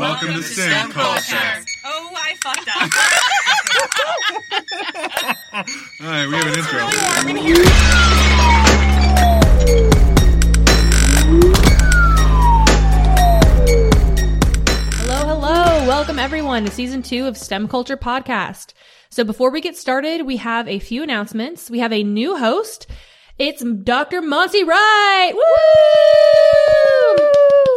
Welcome, to STEM culture. Oh, I fucked up. All right, we have an intro. warm in here. Hello, hello. Welcome everyone to season two of STEM Culture Podcast. So before we get started, we have a few announcements. We have a new host. It's Dr. Monsi Wright. Woo!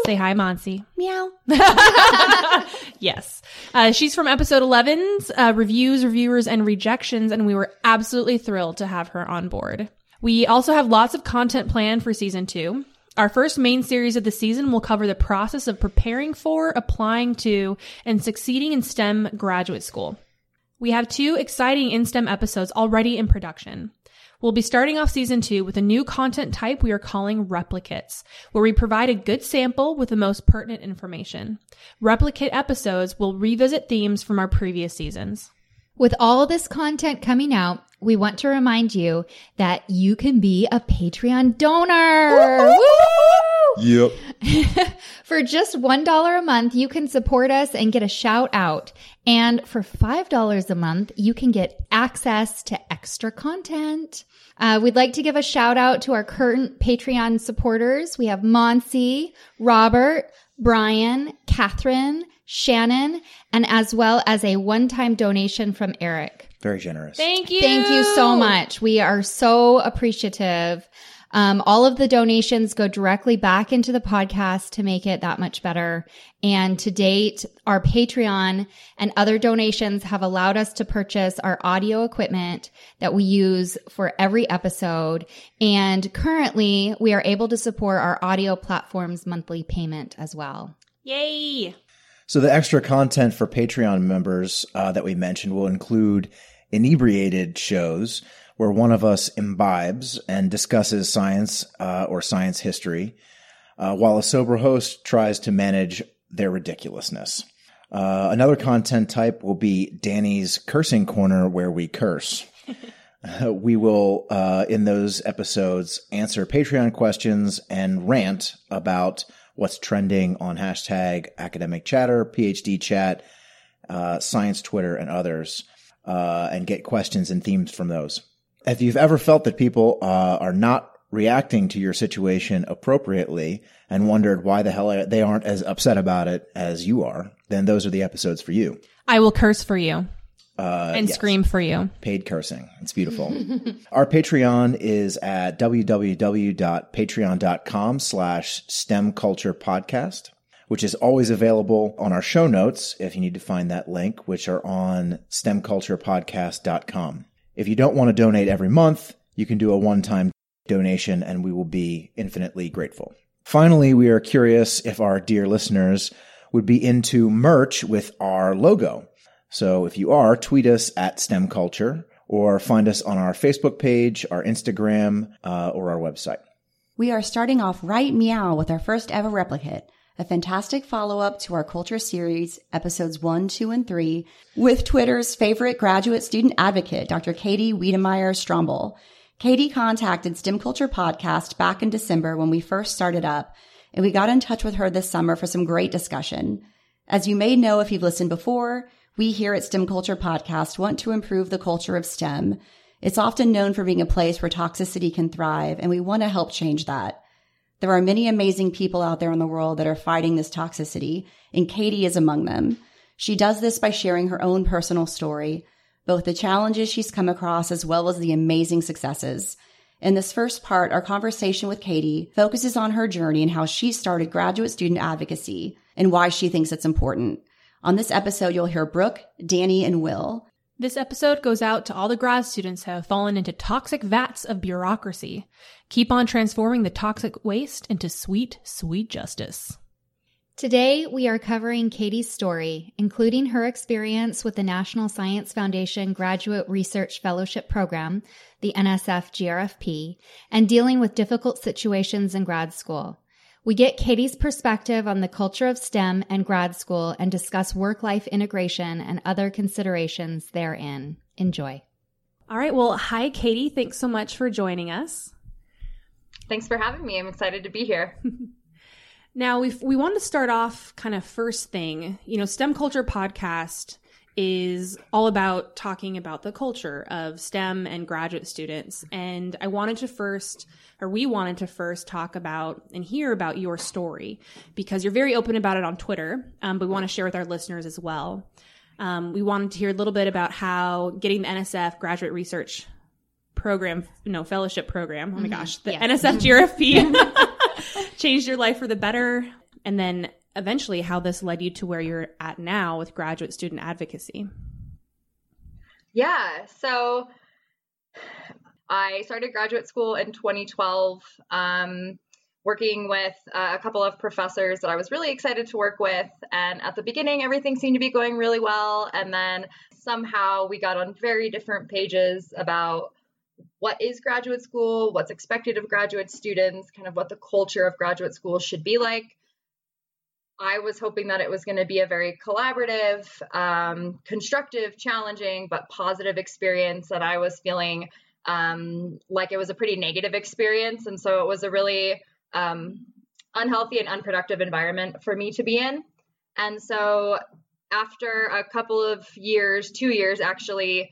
Say hi, Monsi. Meow. Yes. Uh, she's from episode 11's uh, reviews, reviewers, and rejections, and we were absolutely thrilled to have her on board. We also have lots of content planned for season two. Our first main series of the season will cover the process of preparing for, applying to, and succeeding in STEM graduate school. We have two exciting in STEM episodes already in production. We'll be starting off season two with a new content type we are calling replicates, where we provide a good sample with the most pertinent information. Replicate episodes will revisit themes from our previous seasons. With all this content coming out, we want to remind you that you can be a Patreon donor. Woo! Yep. For just $1 a month, you can support us and get a shout out. And for $5 a month, you can get access to extra content. Uh, we'd like to give a shout out to our current Patreon supporters. We have Monsi, Robert, Brian, Catherine, Shannon, and as well as a one-time donation from Eric. Very generous. Thank you. Thank you so much. We are so appreciative. Um, all of the donations go directly back into the podcast to make it that much better. And to date, our Patreon and other donations have allowed us to purchase our audio equipment that we use for every episode. And currently, we are able to support our audio platform's monthly payment as well. Yay. So the extra content for Patreon members uh, that we mentioned will include inebriated shows where one of us imbibes and discusses science uh, or science history, uh, while a sober host tries to manage their ridiculousness. Uh, another content type will be Danny's cursing corner, where we curse. We will, uh, in those episodes, answer Patreon questions and rant about what's trending on hashtag academic chatter, PhD chat, uh, science Twitter, and others, uh, and get questions and themes from those. If you've ever felt that people uh, are not reacting to your situation appropriately and wondered why the hell they aren't as upset about it as you are, then those are the episodes for you. I will curse for you Uh, and yes. scream for you. paid cursing. It's beautiful. Our Patreon is at www.patreon.com slash STEM Culture Podcast, which is always available on our show notes if you need to find that link, which are on stemculturepodcast.com. If you don't want to donate every month, you can do a one-time donation and we will be infinitely grateful. Finally, we are curious if our dear listeners would be into merch with our logo. So if you are, tweet us at STEM Culture or find us on our Facebook page, our Instagram, uh, or our website. We are starting off right meow with our first ever replicate, a fantastic follow up to our culture series, episodes one, two, and three, with Twitter's favorite graduate student advocate, Dr. Katie Wiedemeyer Strombel. Katie contacted STEM Culture Podcast back in December when we first started up, and we got in touch with her this summer for some great discussion. As you may know if you've listened before, we here at STEM Culture Podcast want to improve the culture of STEM. It's often known for being a place where toxicity can thrive, and we want to help change that. There are many amazing people out there in the world that are fighting this toxicity, and Katie is among them. She does this by sharing her own personal story, both the challenges she's come across as well as the amazing successes. In this first part, our conversation with Katie focuses on her journey and how she started graduate student advocacy and why she thinks it's important. On this episode, you'll hear Brooke, Danny, and Will. This episode goes out to all the grad students who have fallen into toxic vats of bureaucracy. Keep on transforming the toxic waste into sweet, sweet justice. Today, we are covering Katie's story, including her experience with the National Science Foundation Graduate Research Fellowship Program, the NSF GRFP, and dealing with difficult situations in grad school. We get Katie's perspective on the culture of STEM and grad school and discuss work life integration and other considerations therein. Enjoy. All right. Well, hi, Katie. Thanks so much for joining us. Thanks for having me. I'm excited to be here. Now we we wanted to start off kind of first thing. You know, STEM Culture Podcast is all about talking about the culture of STEM and graduate students. And I wanted to first, or we wanted to first talk about and hear about your story because you're very open about it on Twitter, um, but we want to share with our listeners as well. Um, we wanted to hear a little bit about how getting the NSF graduate research program, no fellowship program. Oh my gosh, the Yeah. NSF GRFP changed your life for the better, and then eventually how this led you to where you're at now with graduate student advocacy. Yeah. So I started graduate school in 2012, um, working with uh, a couple of professors that I was really excited to work with. And at the beginning, everything seemed to be going really well. And then somehow we got on very different pages about what is graduate school, what's expected of graduate students, kind of what the culture of graduate school should be like. I was hoping that it was going to be a very collaborative, um, constructive, challenging, but positive experience that I was feeling um, like it was a pretty negative experience. And so it was a really um, unhealthy and unproductive environment for me to be in. And so after a couple of years, two years actually,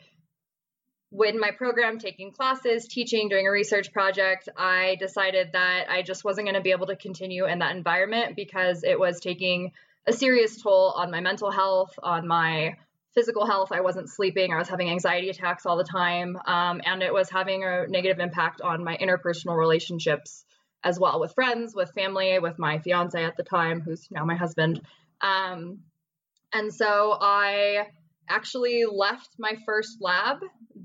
when my program taking classes teaching doing a research project i decided that i just wasn't going to be able to continue in that environment because it was taking a serious toll on my mental health on my physical health. I wasn't sleeping i was having anxiety attacks all the time um, and it was having a negative impact on my interpersonal relationships as well with friends with family with my fiance at the time who's now my husband. Um, and so i actually left my first lab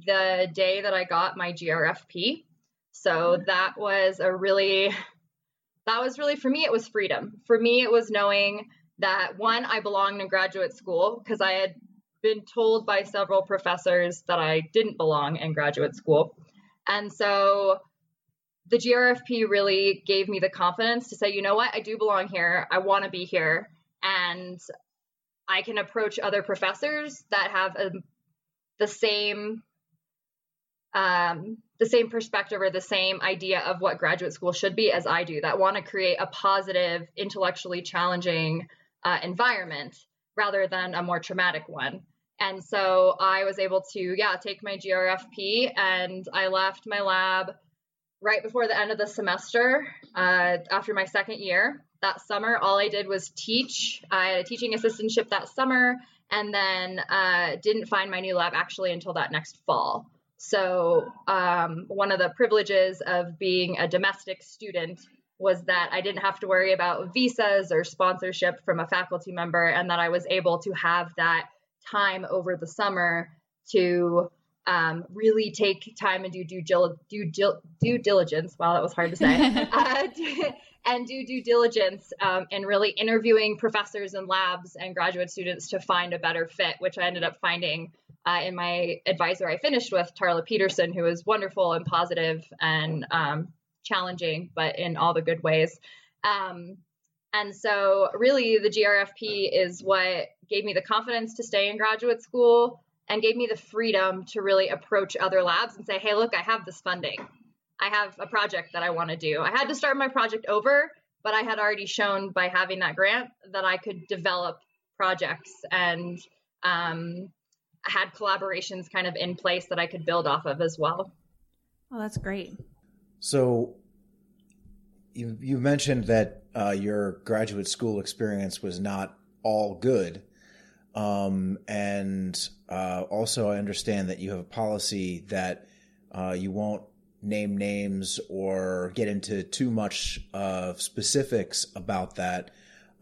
the day that I got my GRFP. So mm-hmm. that was a really, that was really, for me, it was freedom. For me, it was knowing that one, I belonged in graduate school because I had been told by several professors that I didn't belong in graduate school. And so the GRFP really gave me the confidence to say, you know what, I do belong here. I want to be here. And I can approach other professors that have a, the same um, the same perspective or the same idea of what graduate school should be as I do, that want to create a positive, intellectually challenging uh, environment rather than a more traumatic one. And so I was able to, yeah, take my GRFP and I left my lab right before the end of the semester uh, after my second year. That summer, all I did was teach. I had a teaching assistantship that summer and then uh, didn't find my new lab actually until that next fall. So, um, one of the privileges of being a domestic student was that I didn't have to worry about visas or sponsorship from a faculty member, and that I was able to have that time over the summer to um, really take time and do due, due, due diligence. Wow, that was hard to say. uh, and do due diligence um, in really interviewing professors and labs and graduate students to find a better fit, which I ended up finding uh, in my advisor I finished with, Tarla Peterson, who was wonderful and positive and um, challenging, but in all the good ways. Um, and so, really, the GRFP is what gave me the confidence to stay in graduate school and gave me the freedom to really approach other labs and say, hey, look, I have this funding. I have a project that I want to do. I had to start my project over, but I had already shown by having that grant that I could develop projects and um, had collaborations kind of in place that I could build off of as well. Oh, that's great. So you you mentioned that uh, your graduate school experience was not all good, um, and uh, also I understand that you have a policy that uh, you won't name names or get into too much of specifics about that.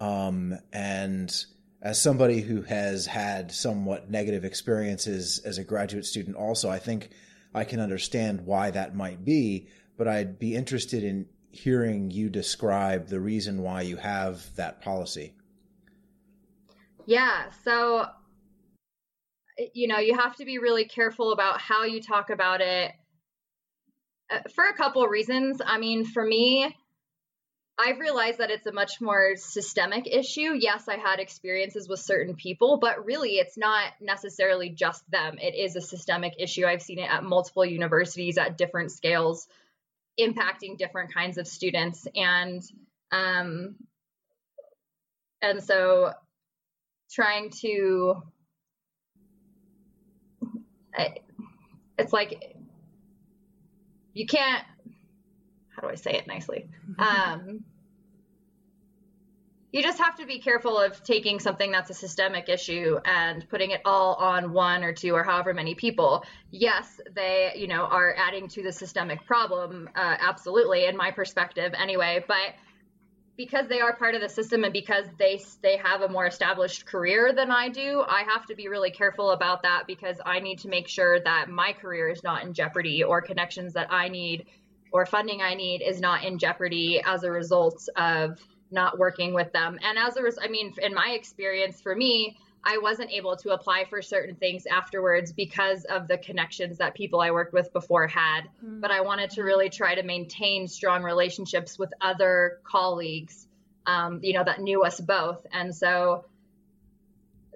Um, and as somebody who has had somewhat negative experiences as a graduate student, also, I think I can understand why that might be, but I'd be interested in hearing you describe the reason why you have that policy. Yeah. So, you know, you have to be really careful about how you talk about it uh, for a couple of reasons. I mean, for me, I've realized that it's a much more systemic issue. Yes, I had experiences with certain people, but really it's not necessarily just them. It is a systemic issue. I've seen it at multiple universities at different scales, impacting different kinds of students. And um, and so trying to I- it's like you can't how do i say it nicely um you just have to be careful of taking something that's a systemic issue and putting it all on one or two or however many people. Yes, they, you know, are adding to the systemic problem, uh, absolutely, in my perspective, anyway. But because they are part of the system and because they they have a more established career than I do, I have to be really careful about that because I need to make sure that my career is not in jeopardy or connections that I need or funding I need is not in jeopardy as a result of not working with them. And as a res- I mean, in my experience, for me, I wasn't able to apply for certain things afterwards because of the connections that people I worked with before had. But I wanted to really try to maintain strong relationships with other colleagues, um, you know, that knew us both. And so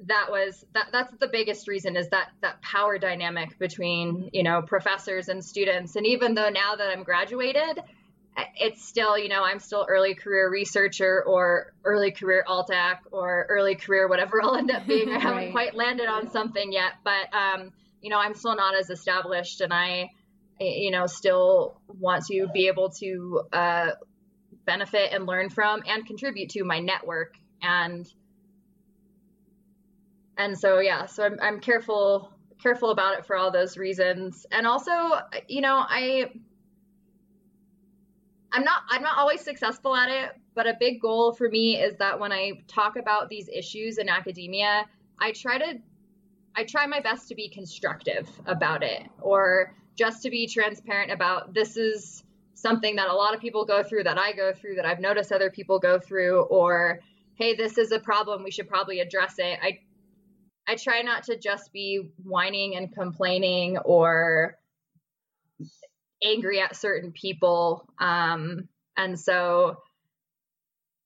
that was that that's the biggest reason is that that power dynamic between you know professors and students and even though now that i'm graduated it's still, you know, I'm still early career researcher or early career altac or early career whatever I'll end up being. I haven't Right. quite landed on something yet, but um, you know, I'm still not as established, and I, you know, still want to be able to uh, benefit and learn from and contribute to my network and and so yeah so I'm, I'm careful careful about it for all those reasons and also you know i i'm not i'm not always successful at it but a big goal for me is that when i talk about these issues in academia i try to i try my best to be constructive about it or just to be transparent about this is something that a lot of people go through that i go through that i've noticed other people go through or hey this is a problem we should probably address it. I I try not to just be whining and complaining or angry at certain people. Um, and so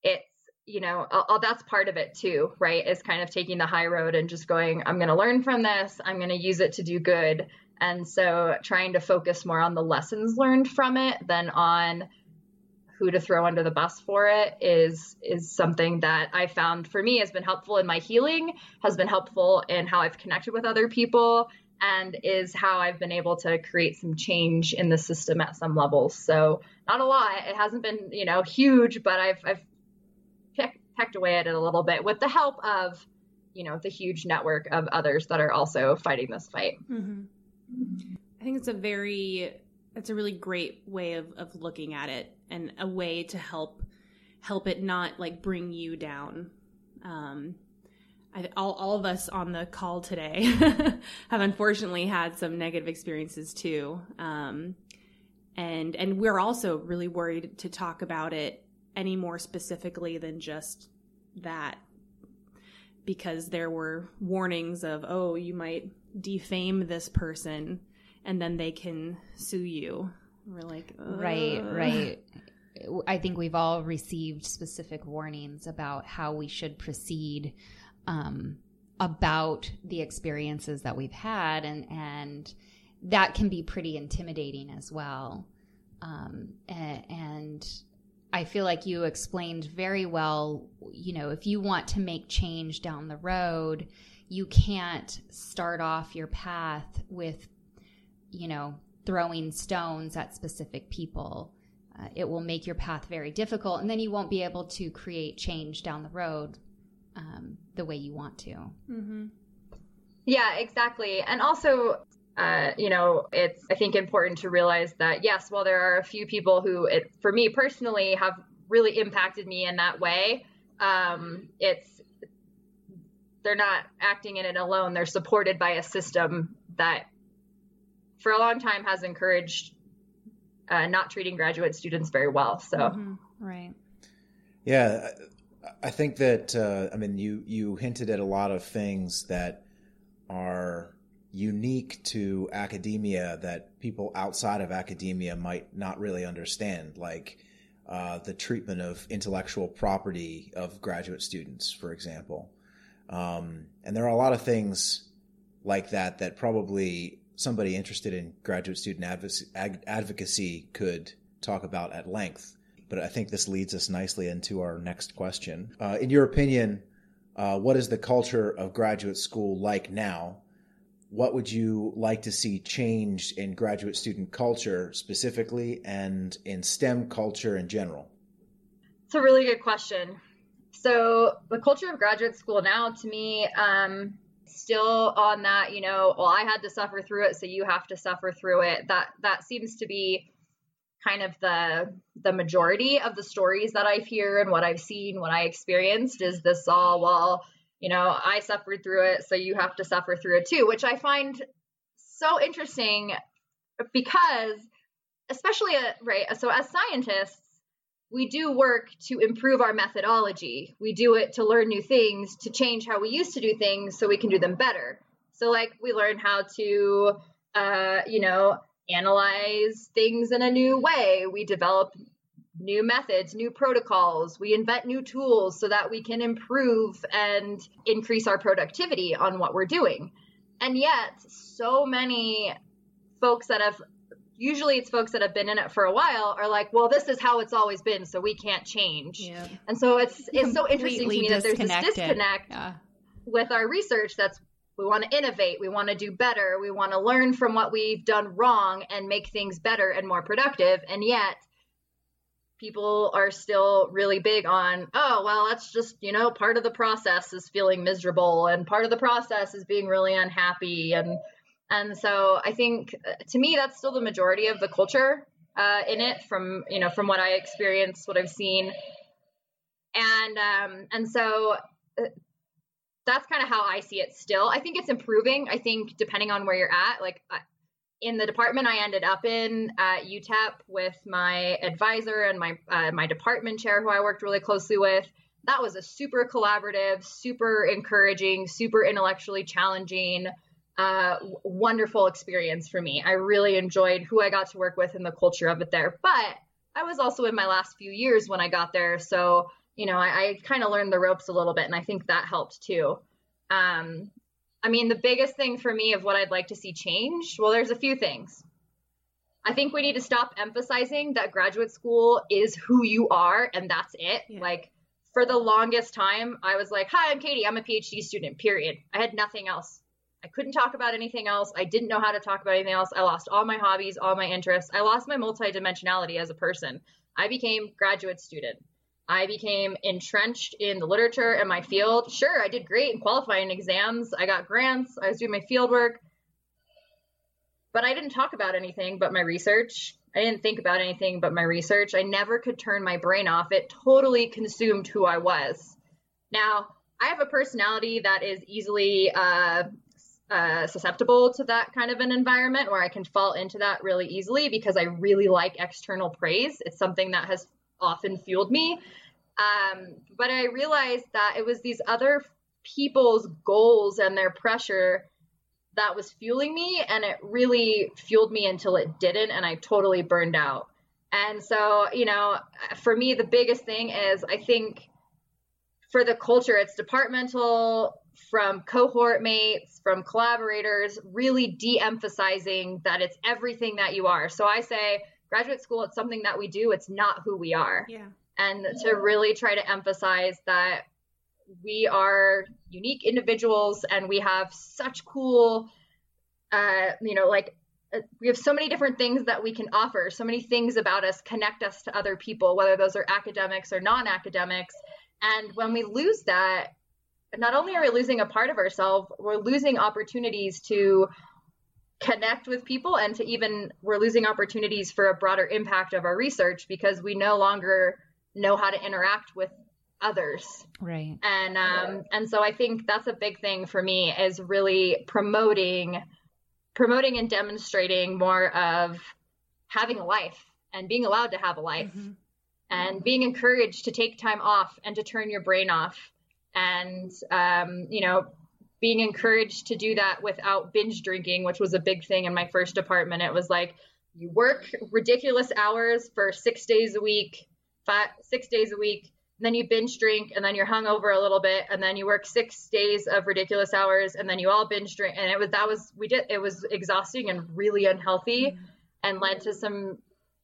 it's, you know, uh, that's part of it too, right? Is kind of taking the high road and just going, I'm going to learn from this, I'm going to use it to do good. And so trying to focus more on the lessons learned from it than on who to throw under the bus for it is is something that I found for me has been helpful in my healing, has been helpful in how I've connected with other people, and is how I've been able to create some change in the system at some levels. So not a lot. It hasn't been, you know, huge, but I've I've peck, pecked away at it a little bit with the help of, you know, the huge network of others that are also fighting this fight. hmm I think it's a very, it's a really great way of, of looking at it and a way to help help it not like bring you down. Um, I, all, all of us on the call today have unfortunately had some negative experiences too. Um, and, and we're also really worried to talk about it any more specifically than just that because there were warnings of, oh, you might defame this person and then they can sue you. We're like, Right, right. I think we've all received specific warnings about how we should proceed um, about the experiences that we've had, and and that can be pretty intimidating as well. Um, and, I feel like you explained very well. You know, if you want to make change down the road, you can't start off your path with, you know, throwing stones at specific people. Uh, it will make your path very difficult, and then you won't be able to create change down the road um, the way you want to. Mm-hmm. Yeah, exactly. And also, uh, you know, it's I think important to realize that yes, while there are a few people who, it, for me personally, have really impacted me in that way, um, it's they're not acting in it alone. They're supported by a system that, for a long time, has encouraged uh, not treating graduate students very well. So. Mm-hmm. Right. Yeah, I think that uh, I mean you you hinted at a lot of things that are unique to academia that people outside of academia might not really understand, like uh, the treatment of intellectual property of graduate students, for example. Um, and there are a lot of things like that that probably somebody interested in graduate student advocacy could talk about at length. But I think this leads us nicely into our next question. Uh, in your opinion, uh, what is the culture of graduate school like now? What would you like to see changed in graduate student culture specifically and in STEM culture in general? It's a really good question. So, the culture of graduate school now, to me, um, still on that, you know, well, I had to suffer through it, so you have to suffer through it. That that seems to be kind of the the majority of the stories that I hear and what I've seen, what I experienced is this all well, you know, I suffered through it, so you have to suffer through it too, which I find so interesting because especially uh, right, so as scientists, we do work to improve our methodology. We do it to learn new things, to change how we used to do things so we can do them better. So like we learn how to uh, you know, analyze things in a new way. We develop new methods, new protocols. We invent new tools so that we can improve and increase our productivity on what we're doing. And yet, so many folks that have usually it's folks that have been in it for a while are like, well, this is how it's always been, so we can't change. Yeah. And so it's it's so interesting to me that there's this disconnect Yeah. with our research that's we want to innovate, we want to do better, we want to learn from what we've done wrong and make things better and more productive. And yet, people are still really big on, oh, well, that's just, you know, part of the process is feeling miserable and part of the process is being really unhappy and and so I think uh, to me that's still the majority of the culture uh, in it from, you know, from what I experienced, what I've seen. And um and so uh, that's kind of how I see it still. I think it's improving. I think depending on where you're at, like in the department I ended up in at UTEP with my advisor and my uh, my department chair, who I worked really closely with, that was a super collaborative, super encouraging, super intellectually challenging, uh, wonderful experience for me. I really enjoyed who I got to work with and the culture of it there. But I was also in my last few years when I got there, so you know I, I kind of learned the ropes a little bit, and I think that helped too. Um, I mean, the biggest thing for me of what I'd like to see change, well, there's a few things. I think we need to stop emphasizing that graduate school is who you are and that's it. Yeah. Like, for the longest time, I was like, hi, I'm Katie. I'm a PhD student, period. I had nothing else. I couldn't talk about anything else. I didn't know how to talk about anything else. I lost all my hobbies, all my interests. I lost my multidimensionality as a person. I became graduate student. I became entrenched in the literature and my field. Sure, I did great in qualifying exams. I got grants. I was doing my field work. But I didn't talk about anything but my research. I didn't think about anything but my research. I never could turn my brain off. It totally consumed who I was. Now, I have a personality that is easily uh, uh, susceptible to that kind of an environment where I can fall into that really easily because I really like external praise. It's something that has often fueled me. Um, but I realized that it was these other people's goals and their pressure that was fueling me, and it really fueled me until it didn't, and I totally burned out. And so, you know, for me, the biggest thing is I think for the culture, it's departmental, from cohort mates, from collaborators, really de emphasizing that it's everything that you are. So I say, graduate school, it's something that we do, it's not who we are. Yeah. And to really try to emphasize that we are unique individuals and we have such cool, uh, you know, like uh, we have so many different things that we can offer. So many things about us connect us to other people, whether those are academics or non academics. And when we lose that, not only are we losing a part of ourselves, we're losing opportunities to connect with people and to even we're losing opportunities for a broader impact of our research because we no longer know how to interact with others. Right. and um and so i think that's a big thing for me is really promoting promoting and demonstrating more of having a life and being allowed to have a life and being encouraged to take time off and to turn your brain off. And um you know being encouraged to do that without binge drinking which was a big thing in my first department it was like you work ridiculous hours for six days a week five six days a week and then you binge drink and then you're hungover a little bit and then you work six days of ridiculous hours and then you all binge drink and it was that was we did it was exhausting and really unhealthy and led to some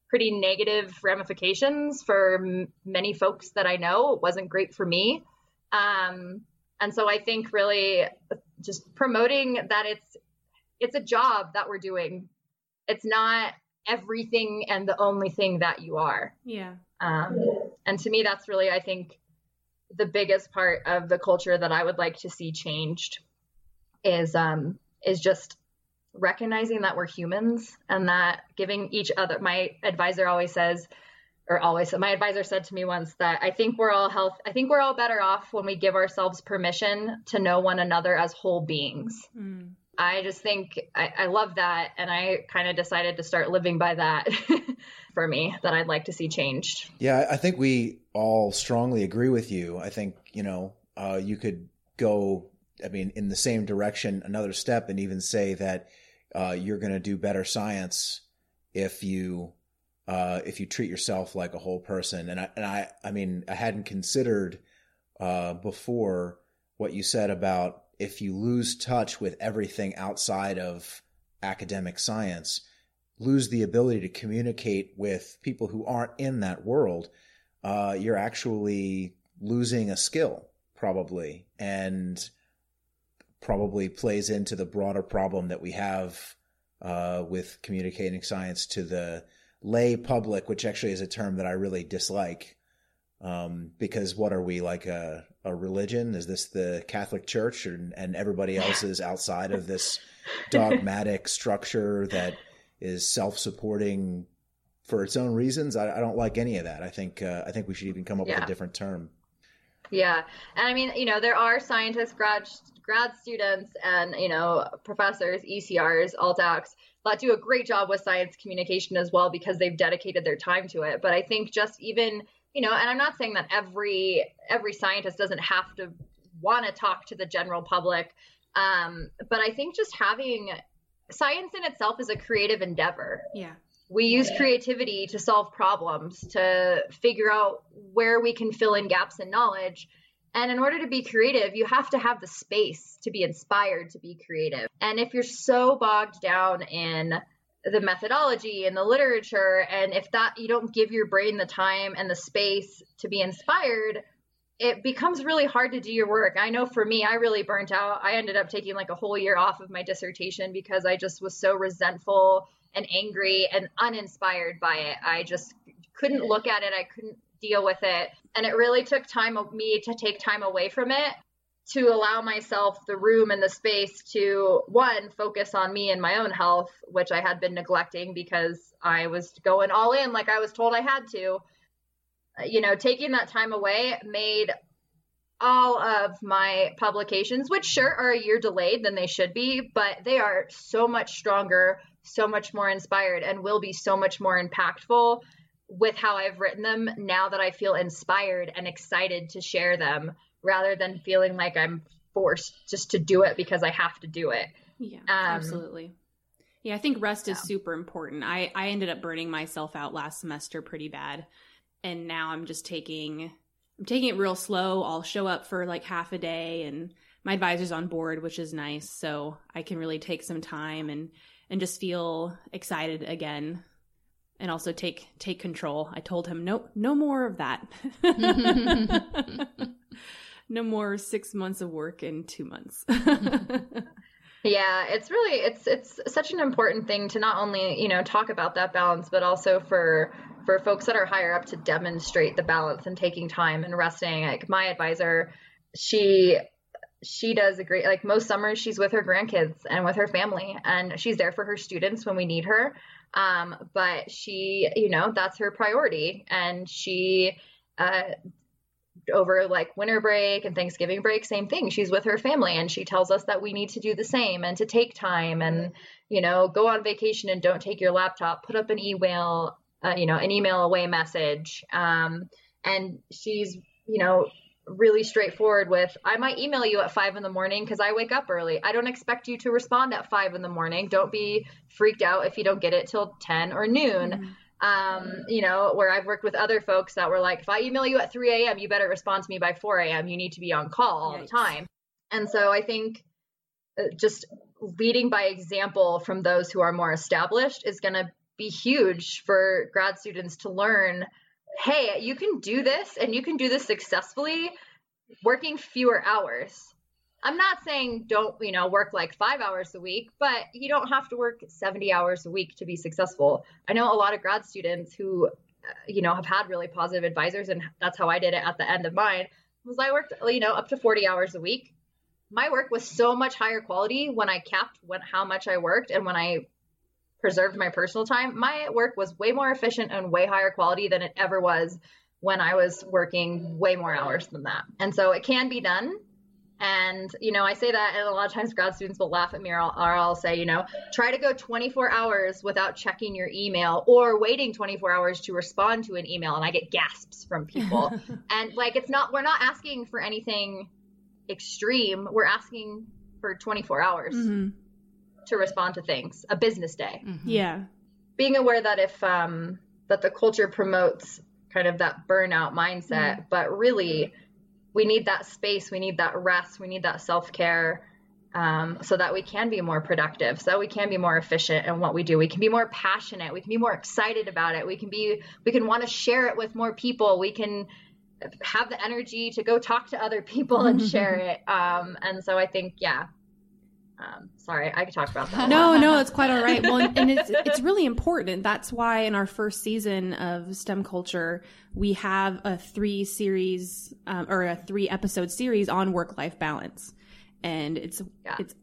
pretty negative ramifications for m- many folks that I know. It wasn't great for me. Um, and so I think really just promoting that it's it's a job that we're doing. It's not everything and the only thing that you are. Yeah. Um, and to me, that's really, I think, the biggest part of the culture that I would like to see changed is um, is just recognizing that we're humans and that giving each other. My advisor always says, or always, my advisor said to me once that I think we're all health. I think we're all better off when we give ourselves permission to know one another as whole beings. Mm. I just think I, I love that, and I kind of decided to start living by that for me. That I'd like to see changed. Yeah, I think we all strongly agree with you. I think you know uh, you could go. I mean, in the same direction, another step, and even say that uh, you're going to do better science if you uh, if you treat yourself like a whole person. And I and I I mean, I hadn't considered uh, before what you said about if you lose touch with everything outside of academic science, lose the ability to communicate with people who aren't in that world, uh, you're actually losing a skill, probably, and probably plays into the broader problem that we have uh, with communicating science to the lay public, which actually is a term that I really dislike. Um, because what are we like a, a religion? Is this the Catholic Church and, and everybody else is outside of this dogmatic structure that is self-supporting for its own reasons? I, I don't like any of that. I think, uh, I think we should even come up with a different term. Yeah, and I mean, you know, there are scientists, grad grad students, and you know, professors, ECRs, altdocs that do a great job with science communication as well because they've dedicated their time to it. But I think just even, you know, and I'm not saying that every every scientist doesn't have to want to talk to the general public, um, but I think just having science in itself is a creative endeavor Yeah. We use creativity to solve problems to figure out where we can fill in gaps in knowledge and in order to be creative you have to have the space to be inspired to be creative and if you're so bogged down in the methodology and the literature and if that you don't give your brain the time and the space to be inspired it becomes really hard to do your work. I know for me, I really burnt out. I ended up taking like a whole year off of my dissertation because I just was so resentful and angry and uninspired by it. I just couldn't look at it. I couldn't deal with it. And it really took time of me to take time away from it to allow myself the room and the space to one focus on me and my own health, which I had been neglecting because I was going all in like I was told I had to you know, taking that time away made all of my publications, which sure are a year delayed than they should be, but they are so much stronger, so much more inspired, and will be so much more impactful with how I've written them now that I feel inspired and excited to share them rather than feeling like I'm forced just to do it because I have to do it. Yeah, Um, absolutely. Yeah, I think rest is super important. I I ended up burning myself out last semester pretty bad, and now I'm just taking I'm taking it real slow. I'll show up for like half a day, and my advisor's on board, which is nice. So I can really take some time and and just feel excited again, and also take take control. I told him no no more of that. no more six months of work in two months. Yeah, it's really it's it's such an important thing to not only, you know, talk about that balance, but also for for folks that are higher up to demonstrate the balance and taking time and resting. Like my advisor, she she does a great like most summers she's with her grandkids and with her family and she's there for her students when we need her. Um, but she, you know, that's her priority and she uh over like winter break and Thanksgiving break, same thing. She's with her family and she tells us that we need to do the same and to take time and, you know, go on vacation and don't take your laptop, put up an email, uh, you know, an email away message. Um, and she's, you know, really straightforward with I might email you at five in the morning because I wake up early. I don't expect you to respond at five in the morning. Don't be freaked out if you don't get it till 10 or noon um, you know, where I've worked with other folks that were like, if I email you at 3 a.m., you better respond to me by 4 a.m. You need to be on call all the time. And so I think uh, just leading by example from those who are more established is going to be huge for grad students to learn hey, you can do this and you can do this successfully working fewer hours. I'm not saying don't, you know, work like five hours a week, but you don't have to work 70 hours a week to be successful. I know a lot of grad students who, uh, you know, have had really positive advisors, and that's how I did it at the end of mine. Was I worked, you know, up to 40 hours a week. My work was so much higher quality when I capped when how much I worked and when I preserved my personal time. My work was way more efficient and way higher quality than it ever was when I was working way more hours than that. And so it can be done. And, you know, I say that, and a lot of times grad students will laugh at me, or I'll, or I'll say, you know, try to go 24 hours without checking your email or waiting 24 hours to respond to an email. And I get gasps from people. and, like, it's not, we're not asking for anything extreme. We're asking for 24 hours Mhm. To respond to things, a business day. Yeah. being aware that if um that the culture promotes kind of that burnout mindset but really we need that space we need that rest we need that self-care um, so that we can be more productive so that we can be more efficient in what we do. We can be more passionate we can be more excited about it. We can be we can want to share it with more people. We can have the energy to go talk to other people and share it um, and so i think yeah um, sorry i could talk about that. No, no, it's quite all right. Well, and it's it's really important. That's why in our first season of STEM culture, we have a three series um, or a three episode series on work life balance, and it's Yeah. it's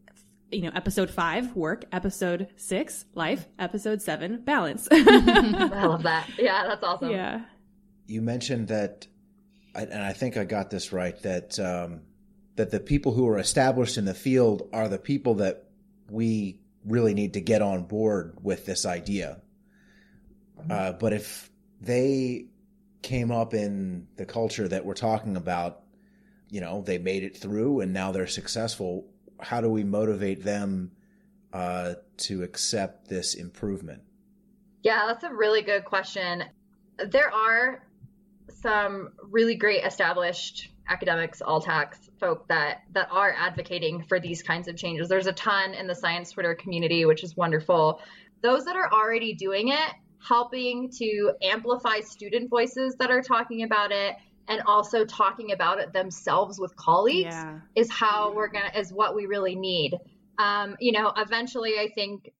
you know episode five work, episode six life, episode seven balance. i love that yeah that's awesome yeah. you mentioned that, and I think I got this right that um, that the people who are established in the field are the people that we really need to get on board with this idea. Uh, but if they came up in the culture that we're talking about, you know, they made it through and now they're successful. How do we motivate them uh, to accept this improvement? Yeah, that's a really good question. There are some really great established academics, altac folk that that are advocating for these kinds of changes. There's a ton in the science Twitter community, which is wonderful. Those that are already doing it, helping to amplify student voices that are talking about it and also talking about it themselves with colleagues Yeah. is how we're gonna is what we really need. Um, you know, eventually I think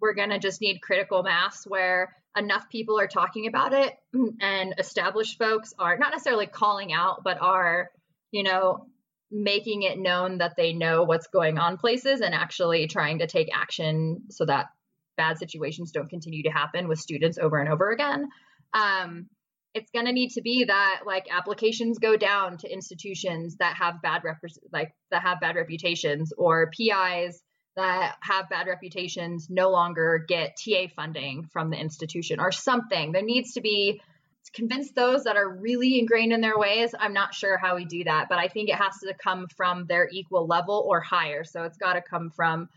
we're gonna just need critical mass where enough people are talking about it and established folks are not necessarily calling out, but are, you know, making it known that they know what's going on places and actually trying to take action so that bad situations don't continue to happen with students over and over again. Um, it's going to need to be that like applications go down to institutions that have bad repres like that have bad reputations or PIs that have bad reputations no longer get TA funding from the institution or something. There needs to be to convince those that are really ingrained in their ways. I'm not sure how we do that, but I think it has to come from their equal level or higher. So it's got to come from,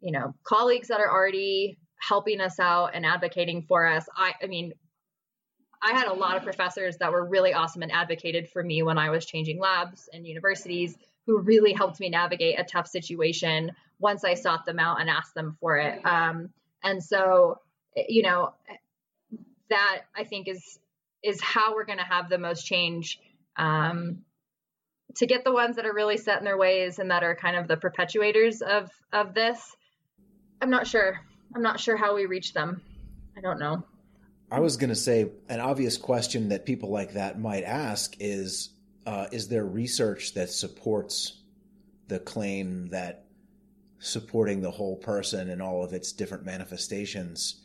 you know, colleagues that are already helping us out and advocating for us. I, I mean, I had a lot of professors that were really awesome and advocated for me when I was changing labs and universities who really helped me navigate a tough situation once I sought them out and asked them for it. Um, and so, you know, that I think is is how we're going to have the most change um, to get the ones that are really set in their ways and that are kind of the perpetuators of of this. I'm not sure. I'm not sure how we reach them. I don't know. I was going to say an obvious question that people like that might ask is uh, Is there research that supports the claim that supporting the whole person and all of its different manifestations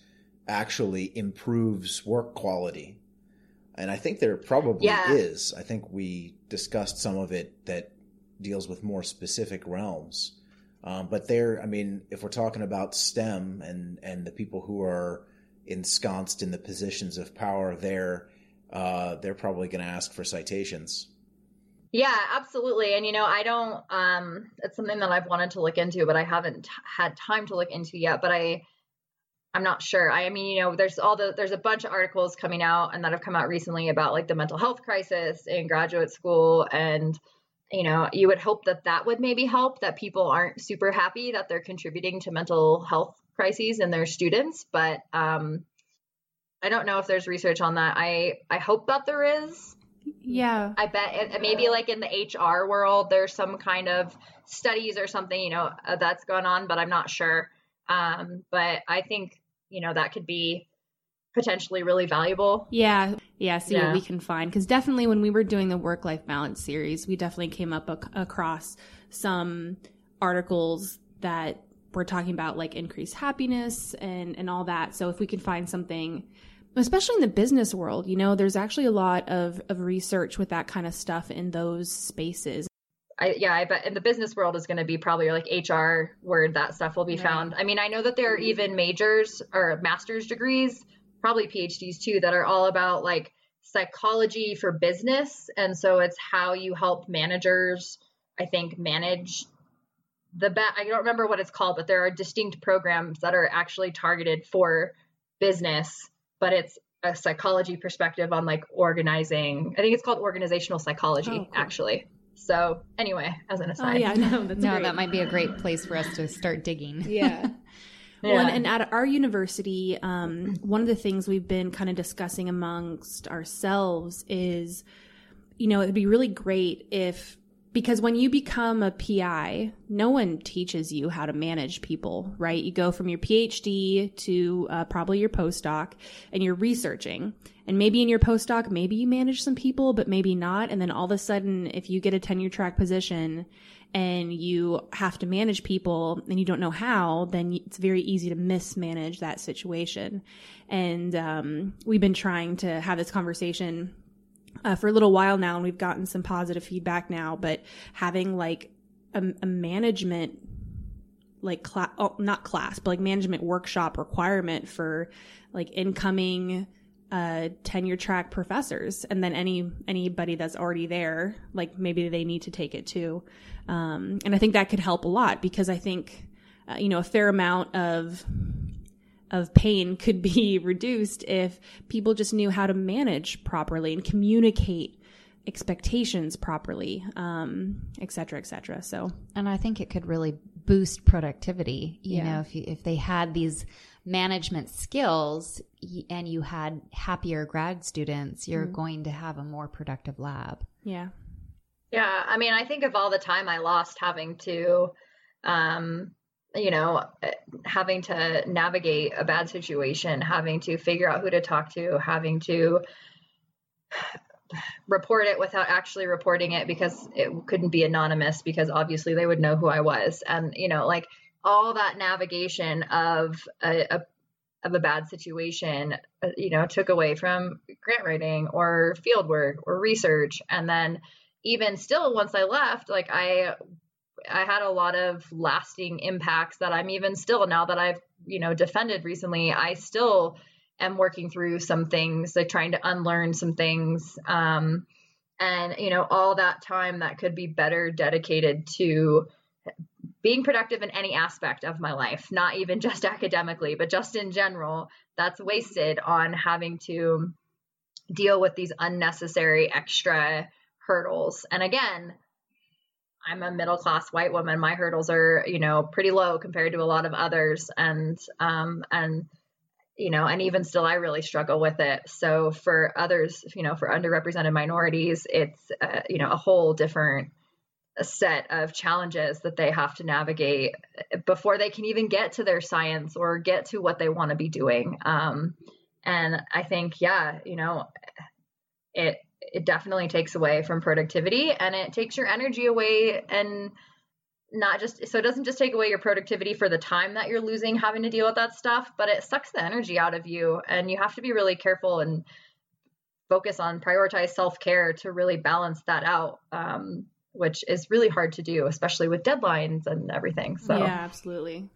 actually improves work quality? And I think there probably Yeah. is. I think we discussed some of it that deals with more specific realms. Um, but there, I mean, if we're talking about STEM and, and the people who are ensconced in the positions of power there, uh, they're probably going to ask for citations. Yeah, absolutely. And you know, I don't um it's something that I've wanted to look into, but I haven't had time to look into yet, but I I'm not sure. I mean, you know, there's all the there's a bunch of articles coming out and that have come out recently about like the mental health crisis in graduate school and you know, you would hope that that would maybe help that people aren't super happy that they're contributing to mental health crises in their students, but um I don't know if there's research on that. I I hope that there is. Yeah. I bet it, maybe like in the HR world, there's some kind of studies or something, you know, uh, that's going on, but I'm not sure. Um, but I think you know that could be potentially really valuable. Yeah, yeah. See Yeah. what we can find because definitely when we were doing the work life balance series, we definitely came up ac- across some articles that were talking about like increased happiness and and all that. So if we can find something, especially in the business world, you know, there's actually a lot of of research with that kind of stuff in those spaces. I, yeah, I bet in the business world is going to be probably like HR where that stuff will be Right. found. I mean, I know that there are mm-hmm. even majors or master's degrees, probably PhDs too, that are all about like psychology for business. And so it's how you help managers, I think, manage the bet. I don't remember what it's called, but there are distinct programs that are actually targeted for business, but it's a psychology perspective on like organizing. I think it's called organizational psychology, Oh, cool. actually. So anyway, as an Oh aside, yeah, no, that's no, great. that might be a great place for us to start digging. Yeah. Well, and, and at our university, um, one of the things we've been kind of discussing amongst ourselves is, you know, it'd be really great if, because when you become a PI, no one teaches you how to manage people, right? You go from your PhD to uh, probably your postdoc and you're researching. And maybe in your postdoc, maybe you manage some people, but maybe not. And then all of a sudden, if you get a tenure track position and you have to manage people and you don't know how, then it's very easy to mismanage that situation. And um, we've been trying to have this conversation uh, for a little while now, and we've gotten some positive feedback now. But having like a, a management like oh, not class, but like management workshop requirement for like incoming uh, tenure track professors, and then any anybody that's already there, like maybe they need to take it too. Um, and I think that could help a lot because I think uh, you know a fair amount of of pain could be reduced if people just knew how to manage properly and communicate expectations properly, um, et cetera, et cetera. So And I think it could really boost productivity. You Yeah. know, if you, if they had these management skills and you had happier grad students, you're going to have a more productive lab. yeah, Yeah, I mean, I think of all the time I lost having to, um, you know, eh, having to navigate a bad situation, having to figure out who to talk to, having to report it without actually reporting it because it couldn't be anonymous because obviously they would know who I was, and you know, like all that navigation of a, a of a bad situation, uh, you know, took away from grant writing or field work or research, and then even still once i left like i i had a lot of lasting impacts that i'm even still now that i've you know defended recently i still am working through some things like trying to unlearn some things um and you know all that time that could be better dedicated to being productive in any aspect of my life not even just academically but just in general that's wasted on having to deal with these unnecessary extra hurdles. And again, I'm a middle class white woman. My hurdles are, you know, pretty low compared to a lot of others. And, um, and, you know, and even still, I really struggle with it. So for others, you know, for underrepresented minorities, it's, uh, you know, a whole different set of challenges that they have to navigate before they can even get to their science or get to what they want to be doing. Um, and I think, yeah, you know, it it definitely takes away from productivity and it takes your energy away and not just so it doesn't just take away your productivity for the time that you're losing having to deal with that stuff but it sucks the energy out of you and you have to be really careful and focus on prioritize self-care to really balance that out um, which is really hard to do especially with deadlines and everything so yeah, absolutely.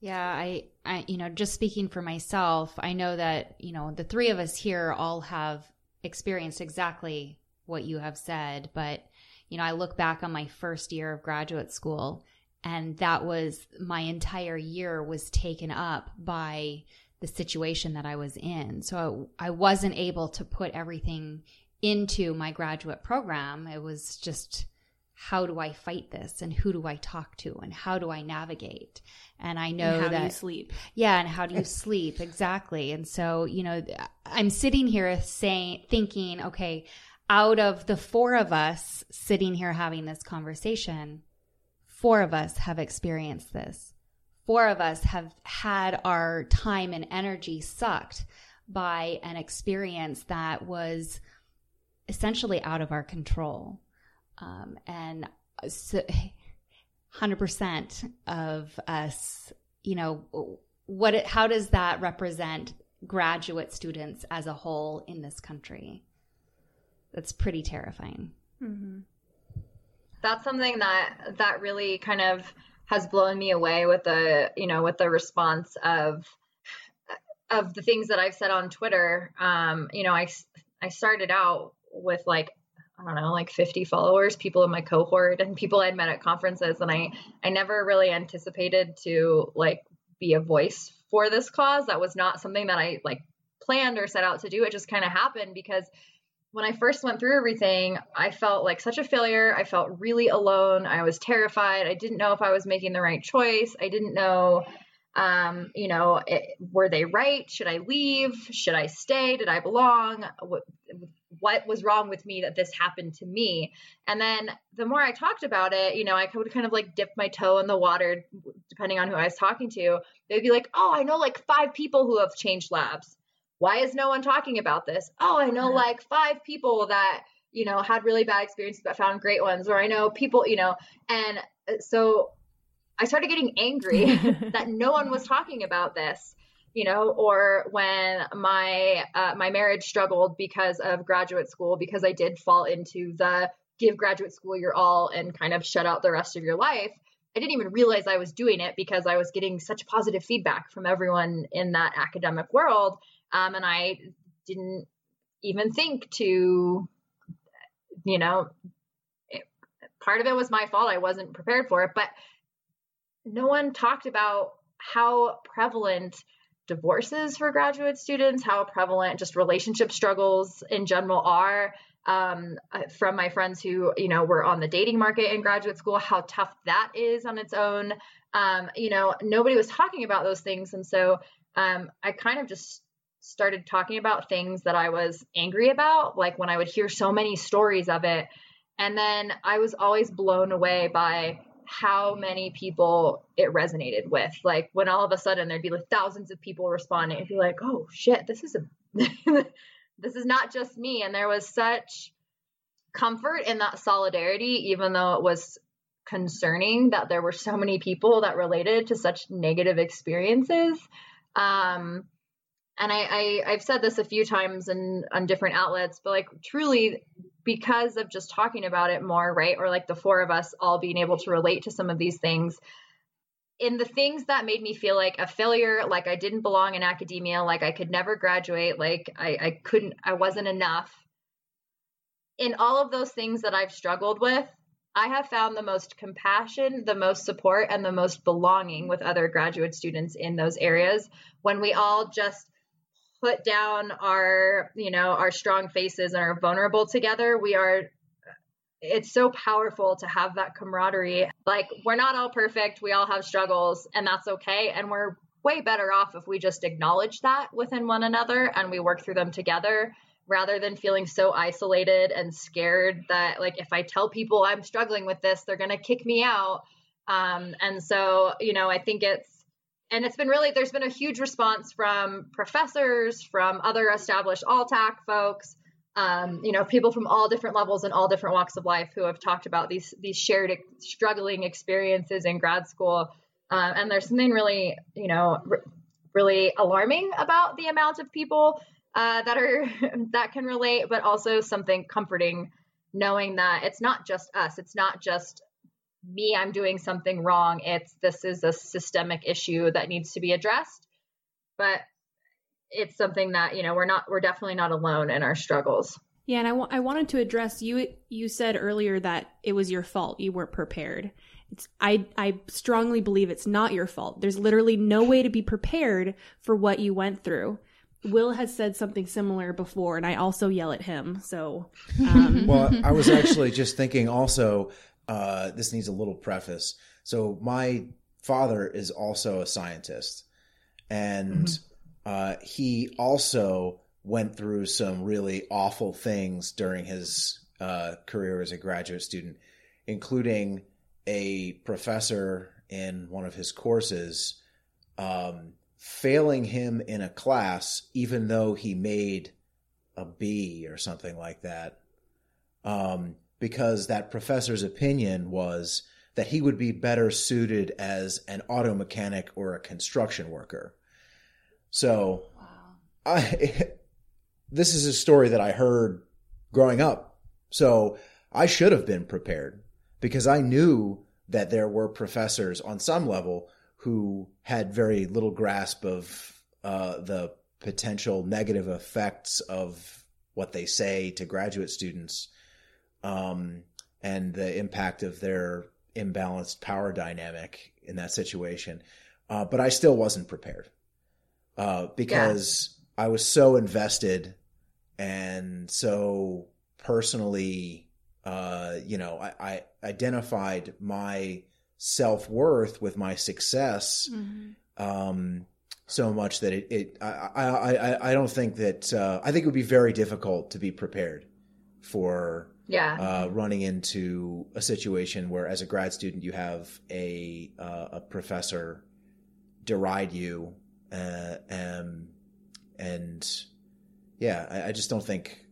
Yeah, I, I, you know, just speaking for myself, I know that, you know, the three of us here all have experienced exactly what you have said. But, you know, I look back on my first year of graduate school and that was my entire year was taken up by the situation that I was in. So I wasn't able to put everything into my graduate program. It was just how do I fight this and who do I talk to and how do I navigate? And I know And how that do you sleep? yeah, and how do you sleep exactly? And so, you know, I'm sitting here saying thinking, okay, out of the four of us sitting here having this conversation, four of us have experienced this. Four of us have had our time and energy sucked by an experience that was essentially out of our control. Um, and so, 100% of us, you know, what, it- how does that represent graduate students as a whole in this country? That's pretty terrifying. that's something that that really kind of has blown me away with the you know with the response of of the things that I've said on Twitter. Um, you know, I I started out with like I don't know, like 50 followers, people in my cohort and people I'd met at conferences and I I never really anticipated to like be a voice for this cause. That was not something that I like planned or set out to do. It just kind of happened because when I first went through everything, I felt like such a failure. I felt really alone. I was terrified. I didn't know if I was making the right choice. I didn't know, um, you know, it, were they right? Should I leave? Should I stay? Did I belong? What, what was wrong with me that this happened to me? And then the more I talked about it, you know, I would kind of like dip my toe in the water, depending on who I was talking to. They'd be like, oh, I know like five people who have changed labs why is no one talking about this? Oh, I know like five people that, you know, had really bad experiences but found great ones. Or I know people, you know, and uh, so I started getting angry that no one was talking about this, you know, or when my uh, my marriage struggled because of graduate school because I did fall into the give graduate school your all and kind of shut out the rest of your life. I didn't even realize I was doing it because I was getting such positive feedback from everyone in that academic world um, and I didn't even think to, you know, it, part of it was my fault. I wasn't prepared for it, but no one talked about how prevalent divorces for graduate students, how prevalent just relationship struggles in general are. Um, from my friends who, you know, were on the dating market in graduate school, how tough that is on its own. Um, you know, nobody was talking about those things. And so um, I kind of just started talking about things that I was angry about, like when I would hear so many stories of it. And then I was always blown away by how many people it resonated with. Like when all of a sudden there'd be like thousands of people responding and be like, oh shit, this is a this is not just me. And there was such comfort in that solidarity, even though it was concerning that there were so many people that related to such negative experiences. Um, and I, I have said this a few times in on different outlets, but like truly because of just talking about it more, right? Or like the four of us all being able to relate to some of these things. In the things that made me feel like a failure, like I didn't belong in academia, like I could never graduate, like I, I couldn't, I wasn't enough. In all of those things that I've struggled with, I have found the most compassion, the most support, and the most belonging with other graduate students in those areas when we all just put down our you know our strong faces and are vulnerable together we are it's so powerful to have that camaraderie. Like we're not all perfect we all have struggles and that's okay and we're way better off if we just acknowledge that within one another and we work through them together rather than feeling so isolated and scared that like if i tell people i'm struggling with this they're going to kick me out. Um, and so you know i think it's and it's been really there's been a huge response from professors from other established altac folks um, you know people from all different levels and all different walks of life who have talked about these these shared struggling experiences in grad school. Uh, and there's something really you know r- really alarming about the amount of people uh, that are that can relate but also something comforting knowing that it's not just us. It's not just me i'm doing something wrong it's this is a systemic issue that needs to be addressed but it's something that you know we're not we're definitely not alone in our struggles Yeah, and I I wanted to address you. You said earlier that it was your fault. You weren't prepared. It's I I strongly believe it's not your fault. There's literally no way to be prepared for what you went through. Will has said something similar before, and I also yell at him. So, um, Well, I was actually just thinking also uh, this needs a little preface. So my father is also a scientist, and uh, he also went through some really awful things during his uh, career as a graduate student, including a professor in one of his courses um, failing him in a class, even though he made a B or something like that, um, because that professor's opinion was that he would be better suited as an auto mechanic or a construction worker. So, I this is a story that I heard growing up. So I should have been prepared because I knew that there were professors on some level who had very little grasp of uh, the potential negative effects of what they say to graduate students um, and the impact of their imbalanced power dynamic in that situation. Uh, but I still wasn't prepared uh, because I was so invested and so personally, uh, you know, I, I identified my self worth with my success um, so much that it, it I, I, I, I don't think that uh, I think it would be very difficult to be prepared for Yeah. uh, running into a situation where, as a grad student, you have a uh, a professor deride you, uh, um, and yeah, I, I just don't think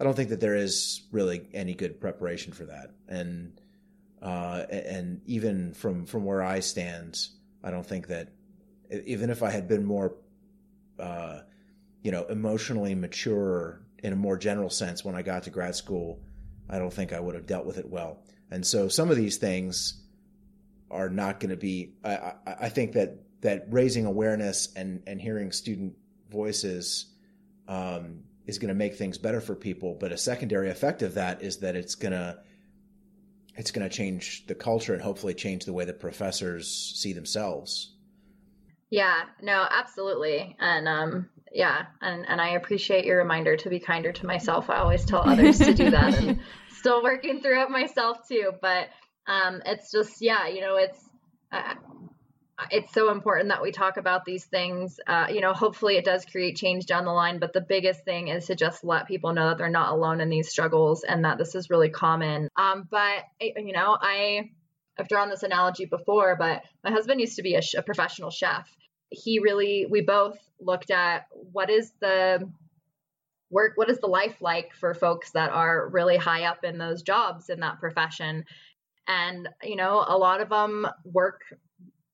I don't think that there is really any good preparation for that, and uh, and even from from where I stand, I don't think that even if I had been more, uh, you know, emotionally mature in a more general sense when I got to grad school, I don't think I would have dealt with it well. And so some of these things are not going to be. I, I, I think that that raising awareness and and hearing student voices um, is going to make things better for people. But a secondary effect of that is that it's going to it's going to change the culture and hopefully change the way that professors see themselves. Yeah, no, absolutely. And um yeah, and and I appreciate your reminder to be kinder to myself. I always tell others to do that and still working through it myself too, but um it's just yeah, you know, it's uh, it's so important that we talk about these things. Uh, you know, hopefully it does create change down the line, but the biggest thing is to just let people know that they're not alone in these struggles and that this is really common. Um, but you know, I I've drawn this analogy before, but my husband used to be a, sh- a professional chef. He really, we both looked at what is the work, what is the life like for folks that are really high up in those jobs in that profession. And, you know, a lot of them work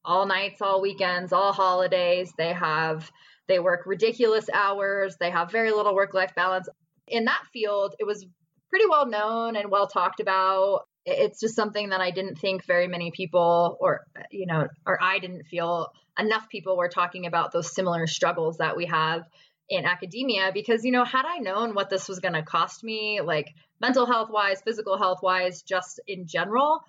all nights, all weekends, all holidays. They have, they work ridiculous hours. They have very little work life balance. In that field, it was pretty well known and well talked about it's just something that I didn't think very many people, or, you know, or I didn't feel enough people were talking about those similar struggles that we have in academia. Because, you know, had I known what this was going to cost me, like mental health wise, physical health wise, just in general,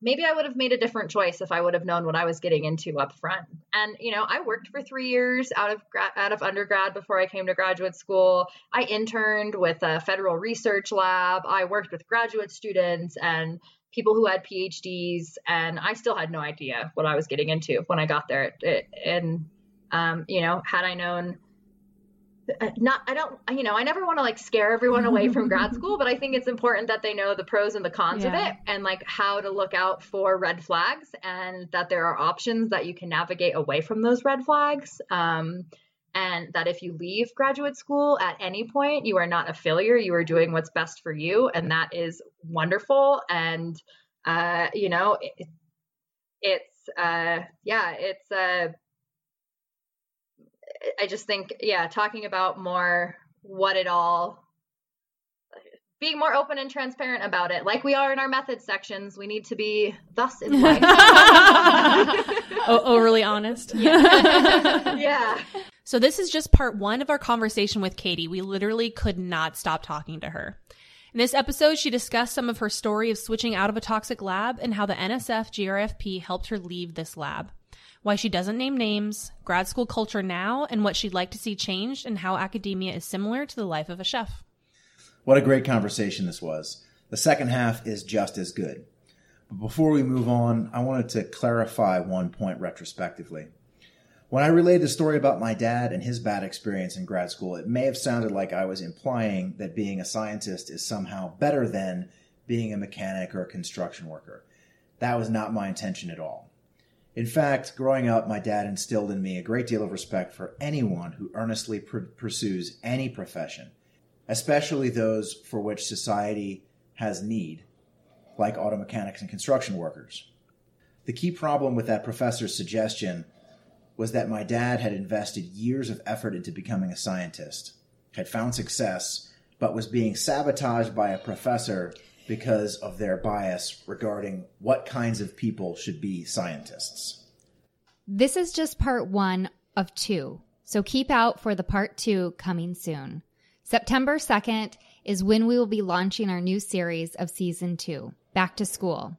maybe I would have made a different choice if I would have known what I was getting into up front. And you know, I worked for 3 years out of gra- out of undergrad before I came to graduate school. I interned with a federal research lab. I worked with graduate students and people who had PhDs and I still had no idea what I was getting into when I got there. It, and um, you know, had I known not I don't you know I never want to like scare everyone away from grad school but I think it's important that they know the pros and the cons of it and like how to look out for red flags and that there are options that you can navigate away from those red flags um, and that if you leave graduate school at any point you are not a failure. You are doing what's best for you. And that is wonderful. And uh, you know it, it's uh, yeah it's uh, I just think, yeah, talking about more what it all, being more open and transparent about it, like we are in our methods sections. We need to be thus in life. O- overly honest. yeah. So this is just part one of our conversation with Katie. We literally could not stop talking to her. In this episode, she discussed some of her story of switching out of a toxic lab and how the NSF GRFP helped her leave this lab. Why she doesn't name names, grad school culture now, and what she'd like to see changed, and how academia is similar to the life of a chef. What a great conversation this was. The second half is just as good. But before we move on, I wanted to clarify one point retrospectively. When I relayed the story about my dad and his bad experience in grad school, it may have sounded like I was implying that being a scientist is somehow better than being a mechanic or a construction worker. That was not my intention at all. In fact, growing up, my dad instilled in me a great deal of respect for anyone who earnestly pr- pursues any profession, especially those for which society has need, like auto mechanics and construction workers. The key problem with that professor's suggestion was that my dad had invested years of effort into becoming a scientist, had found success, but was being sabotaged by a professor because of their bias regarding what kinds of people should be scientists. This is just part one of two, so keep out for the part two coming soon. September 2nd is when we will be launching our new series of season two, Back to School.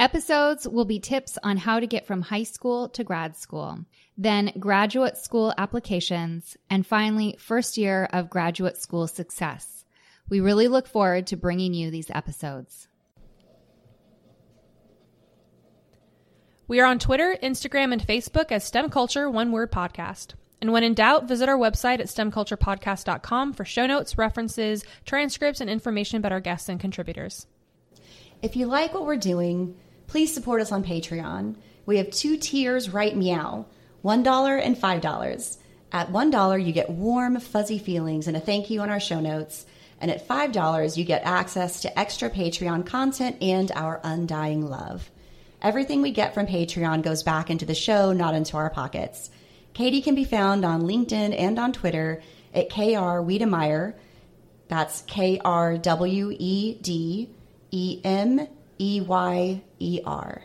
Episodes will be tips on how to get from high school to grad school, then graduate school applications, and finally, first year of graduate school success. We really look forward to bringing you these episodes. We are on Twitter, Instagram, and Facebook as STEM Culture One Word Podcast. And when in doubt, visit our website at stemculturepodcast.com for show notes, references, transcripts, and information about our guests and contributors. If you like what we're doing, please support us on Patreon. We have two tiers right meow $1 and $5. At $1, you get warm, fuzzy feelings and a thank you on our show notes. And at $5, you get access to extra Patreon content and our undying love. Everything we get from Patreon goes back into the show, not into our pockets. Katie can be found on LinkedIn and on Twitter at KR Wedemeyer. That's K R W E D E M E Y E R.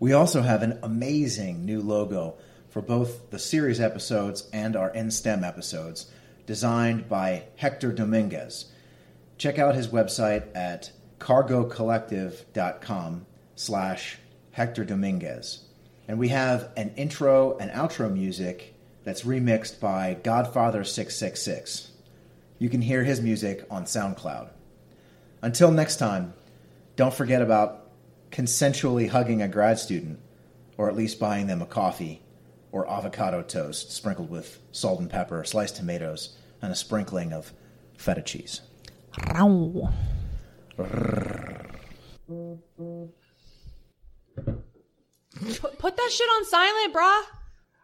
We also have an amazing new logo for both the series episodes and our In STEM episodes, designed by Hector Dominguez. Check out his website at cargocollective.com slash Hector Dominguez. And we have an intro and outro music that's remixed by Godfather666. You can hear his music on SoundCloud. Until next time, don't forget about consensually hugging a grad student, or at least buying them a coffee or avocado toast sprinkled with salt and pepper, sliced tomatoes, and a sprinkling of feta cheese. Put, put that shit on silent, brah.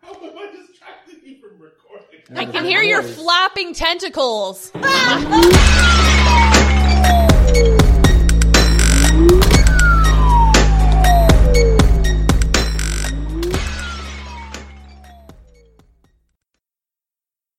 How am I distracted you from recording? I can hear your flapping tentacles.